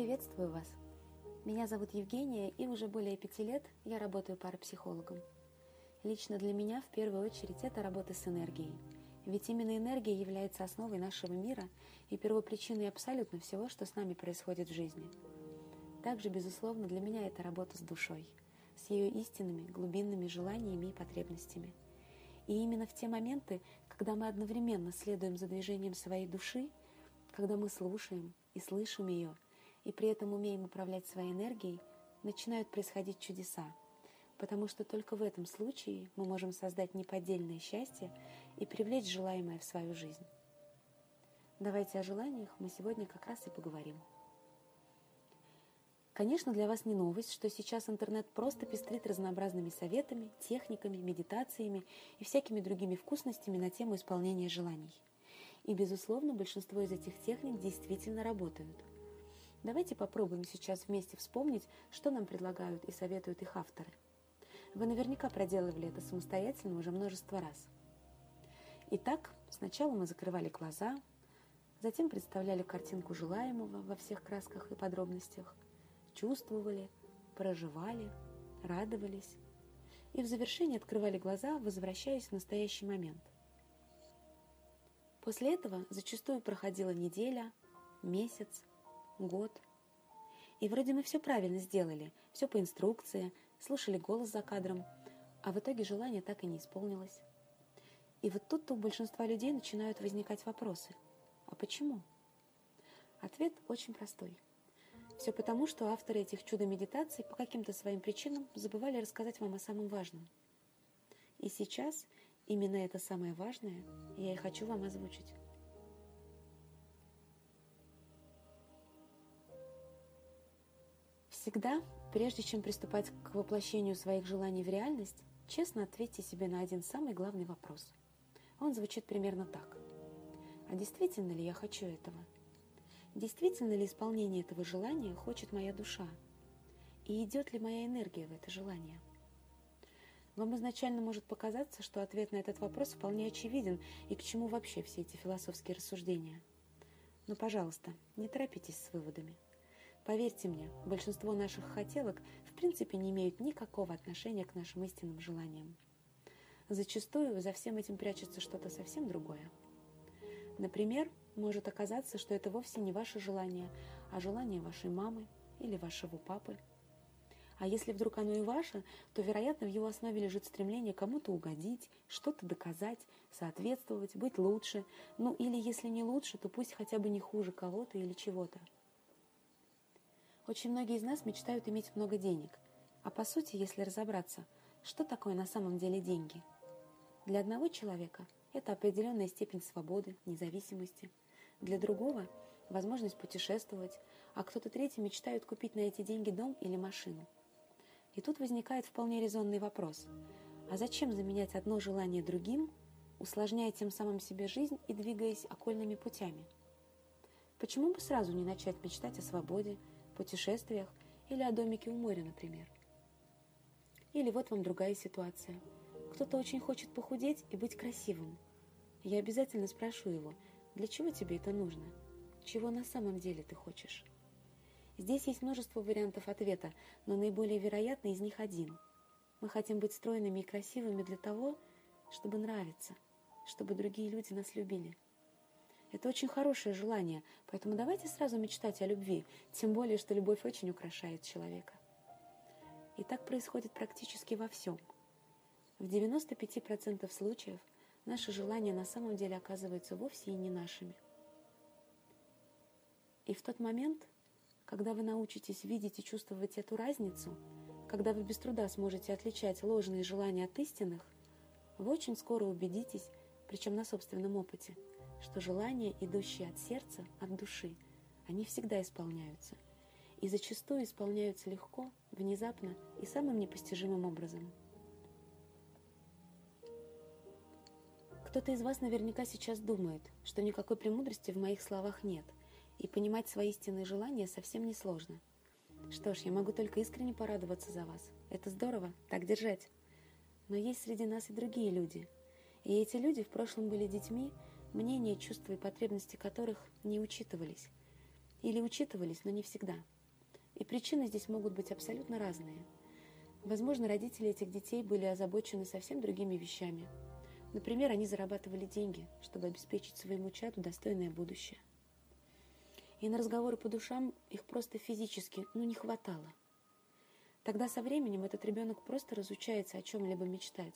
Приветствую вас! Меня зовут Евгения, и уже более пяти лет я работаю парапсихологом. Лично для меня в первую очередь это работа с энергией. Ведь именно энергия является основой нашего мира и первопричиной абсолютно всего, что с нами происходит в жизни. Также, безусловно, для меня это работа с душой, с ее истинными, глубинными желаниями и потребностями. И именно в те моменты, когда мы одновременно следуем за движением своей души, когда мы слушаем и слышим ее – и при этом умеем управлять своей энергией, начинают происходить чудеса, потому что только в этом случае мы можем создать неподдельное счастье и привлечь желаемое в свою жизнь. Давайте о желаниях мы сегодня как раз и поговорим. Конечно, для вас не новость, что сейчас интернет просто пестрит разнообразными советами, техниками, медитациями и всякими другими вкусностями на тему исполнения желаний. И, безусловно, большинство из этих техник действительно работают – Давайте попробуем сейчас вместе вспомнить, что нам предлагают и советуют их авторы. Вы наверняка проделывали это самостоятельно уже множество раз. Итак, сначала мы закрывали глаза, затем представляли картинку желаемого во всех красках и подробностях, чувствовали, проживали, радовались и в завершении открывали глаза, возвращаясь в настоящий момент. После этого зачастую проходила неделя, месяц, год. И вроде мы все правильно сделали, все по инструкции, слушали голос за кадром, а в итоге желание так и не исполнилось. И вот тут-то у большинства людей начинают возникать вопросы. А почему? Ответ очень простой. Все потому, что авторы этих чудо-медитаций по каким-то своим причинам забывали рассказать вам о самом важном. И сейчас именно это самое важное я и хочу вам озвучить. Всегда, прежде чем приступать к воплощению своих желаний в реальность, честно ответьте себе на один самый главный вопрос. Он звучит примерно так. А действительно ли я хочу этого? Действительно ли исполнение этого желания хочет моя душа? И идет ли моя энергия в это желание? Вам изначально может показаться, что ответ на этот вопрос вполне очевиден, и к чему вообще все эти философские рассуждения. Но, пожалуйста, не торопитесь с выводами. Поверьте мне, большинство наших хотелок в принципе не имеют никакого отношения к нашим истинным желаниям. Зачастую за всем этим прячется что-то совсем другое. Например, может оказаться, что это вовсе не ваше желание, а желание вашей мамы или вашего папы. А если вдруг оно и ваше, то, вероятно, в его основе лежит стремление кому-то угодить, что-то доказать, соответствовать, быть лучше, ну или если не лучше, то пусть хотя бы не хуже кого-то или чего-то. Очень многие из нас мечтают иметь много денег. А по сути, если разобраться, что такое на самом деле деньги? Для одного человека это определенная степень свободы, независимости. Для другого – возможность путешествовать, а кто-то третий мечтает купить на эти деньги дом или машину. И тут возникает вполне резонный вопрос. А зачем заменять одно желание другим, усложняя тем самым себе жизнь и двигаясь окольными путями? Почему бы сразу не начать мечтать о свободе, путешествиях или о домике у моря, например. Или вот вам другая ситуация. Кто-то очень хочет похудеть и быть красивым. Я обязательно спрошу его, для чего тебе это нужно? Чего на самом деле ты хочешь? Здесь есть множество вариантов ответа, но наиболее вероятный из них один. Мы хотим быть стройными и красивыми для того, чтобы нравиться, чтобы другие люди нас любили. Это очень хорошее желание, поэтому давайте сразу мечтать о любви, тем более, что любовь очень украшает человека. И так происходит практически во всем. В 95% случаев наши желания на самом деле оказываются вовсе и не нашими. И в тот момент, когда вы научитесь видеть и чувствовать эту разницу, когда вы без труда сможете отличать ложные желания от истинных, вы очень скоро убедитесь, причем на собственном опыте – что желания, идущие от сердца, от души, они всегда исполняются. И зачастую исполняются легко, внезапно и самым непостижимым образом. Кто-то из вас наверняка сейчас думает, что никакой премудрости в моих словах нет, и понимать свои истинные желания совсем не сложно. Что ж, я могу только искренне порадоваться за вас. Это здорово, так держать. Но есть среди нас и другие люди. И эти люди в прошлом были детьми, мнения, чувства и потребности которых не учитывались. Или учитывались, но не всегда. И причины здесь могут быть абсолютно разные. Возможно, родители этих детей были озабочены совсем другими вещами. Например, они зарабатывали деньги, чтобы обеспечить своему чаду достойное будущее. И на разговоры по душам их просто физически, ну, не хватало. Тогда со временем этот ребенок просто разучается о чем-либо мечтать.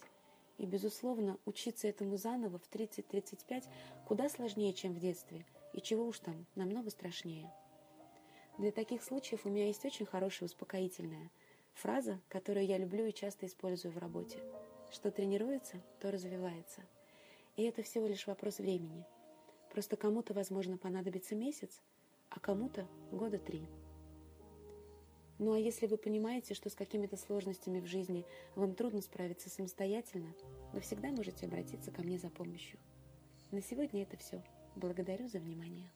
И, безусловно, учиться этому заново в 30-35 куда сложнее, чем в детстве. И чего уж там, намного страшнее. Для таких случаев у меня есть очень хорошая успокоительная фраза, которую я люблю и часто использую в работе. Что тренируется, то развивается. И это всего лишь вопрос времени. Просто кому-то, возможно, понадобится месяц, а кому-то года три. Ну а если вы понимаете, что с какими-то сложностями в жизни вам трудно справиться самостоятельно, вы всегда можете обратиться ко мне за помощью. На сегодня это все. Благодарю за внимание.